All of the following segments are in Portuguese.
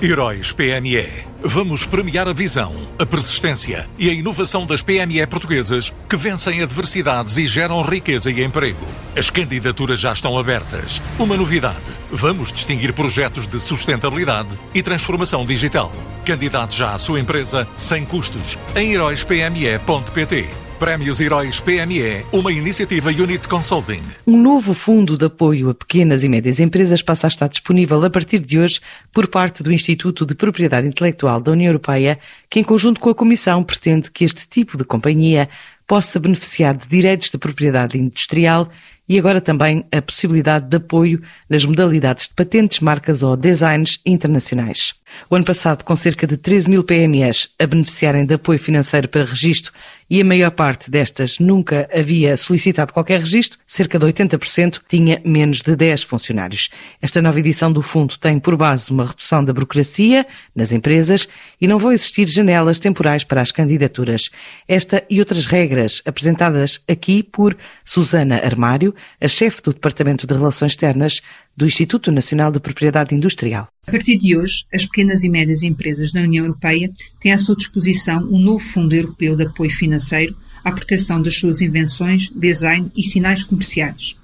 Heróis PME. Vamos premiar a visão, a persistência e a inovação das PME portuguesas que vencem adversidades e geram riqueza e emprego. As candidaturas já estão abertas. Uma novidade: vamos distinguir projetos de sustentabilidade e transformação digital. Candidate já à sua empresa sem custos em heróispme.pt. Prémios Heróis PME, uma iniciativa Unit Consulting. Um novo fundo de apoio a pequenas e médias empresas passa a estar disponível a partir de hoje por parte do Instituto de Propriedade Intelectual da União Europeia, que em conjunto com a Comissão pretende que este tipo de companhia possa beneficiar de direitos de propriedade industrial e agora também a possibilidade de apoio nas modalidades de patentes, marcas ou designs internacionais. O ano passado, com cerca de 13 mil PMEs a beneficiarem de apoio financeiro para registro e a maior parte destas nunca havia solicitado qualquer registro, cerca de 80% tinha menos de 10 funcionários. Esta nova edição do fundo tem por base uma redução da burocracia nas empresas e não vão existir janelas temporais para as candidaturas. Esta e outras regras apresentadas aqui por Susana Armário, a chefe do Departamento de Relações Externas do Instituto Nacional de Propriedade Industrial. A partir de hoje, as pequenas e médias empresas da União Europeia têm à sua disposição um novo Fundo Europeu de Apoio Financeiro à proteção das suas invenções, design e sinais comerciais.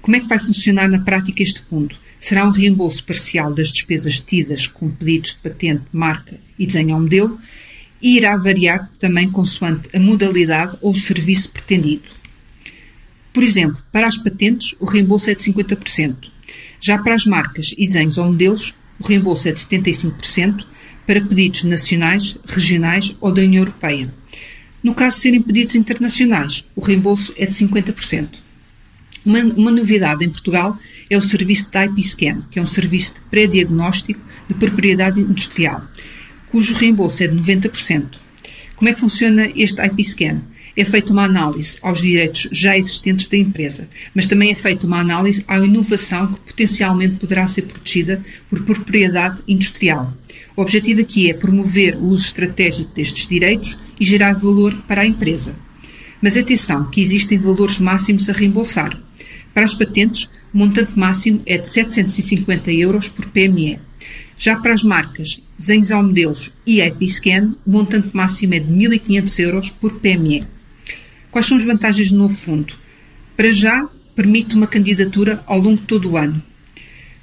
Como é que vai funcionar na prática este fundo? Será um reembolso parcial das despesas tidas com pedidos de patente, marca e desenho ao modelo e irá variar também consoante a modalidade ou o serviço pretendido. Por exemplo, para as patentes, o reembolso é de 50%. Já para as marcas e desenhos ou modelos, o reembolso é de 75% para pedidos nacionais, regionais ou da União Europeia. No caso de serem pedidos internacionais, o reembolso é de 50%. Uma, uma novidade em Portugal é o serviço IP Scan, que é um serviço de pré-diagnóstico de propriedade industrial, cujo reembolso é de 90%. Como é que funciona este IP Scan? É feita uma análise aos direitos já existentes da empresa, mas também é feita uma análise à inovação que potencialmente poderá ser protegida por propriedade industrial. O objetivo aqui é promover o uso estratégico destes direitos e gerar valor para a empresa. Mas atenção, que existem valores máximos a reembolsar. Para as patentes, o montante máximo é de 750 euros por PME. Já para as marcas, desenhos ao modelos e EpiScan, o montante máximo é de 1.500 euros por PME. Quais são as vantagens do novo fundo? Para já, permite uma candidatura ao longo de todo o ano.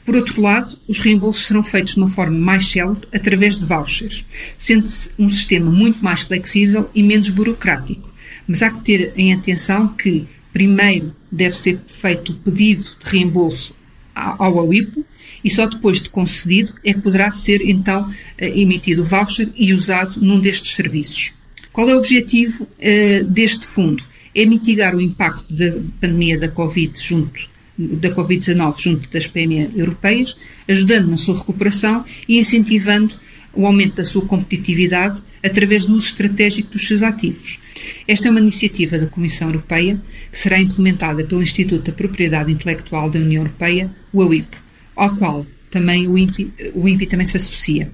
Por outro lado, os reembolsos serão feitos de uma forma mais célere através de vouchers, sendo-se um sistema muito mais flexível e menos burocrático. Mas há que ter em atenção que, primeiro, deve ser feito o pedido de reembolso ao AUIPO e só depois de concedido é que poderá ser então eh, emitido o voucher e usado num destes serviços. Qual é o objetivo uh, deste fundo? É mitigar o impacto da pandemia da Covid junto da Covid-19 junto das PME europeias, ajudando na sua recuperação e incentivando o aumento da sua competitividade através do uso estratégico dos seus ativos. Esta é uma iniciativa da Comissão Europeia que será implementada pelo Instituto da Propriedade Intelectual da União Europeia, o AWIP, ao qual também o INPI, o INPI também se associa.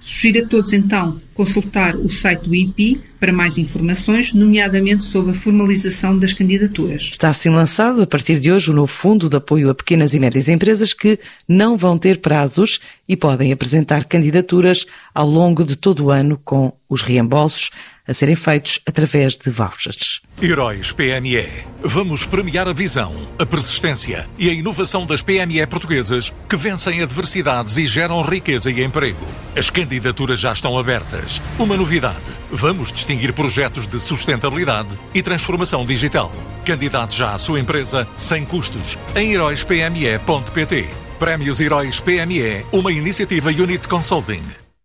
Sugiro a todos então consultar o site do INPI para mais informações, nomeadamente sobre a formalização das candidaturas. Está assim lançado a partir de hoje o novo Fundo de Apoio a Pequenas e Médias Empresas que não vão ter prazos e podem apresentar candidaturas ao longo de todo o ano com os reembolsos a serem feitos através de vouchers. Heróis PME. Vamos premiar a visão, a persistência e a inovação das PME portuguesas que vencem adversidades e geram riqueza e emprego. As candidaturas já estão abertas. Uma novidade: vamos distinguir projetos de sustentabilidade e transformação digital. Candidate já à sua empresa sem custos em heróispme.pt. Prémios Heróis PME, uma iniciativa Unit Consulting.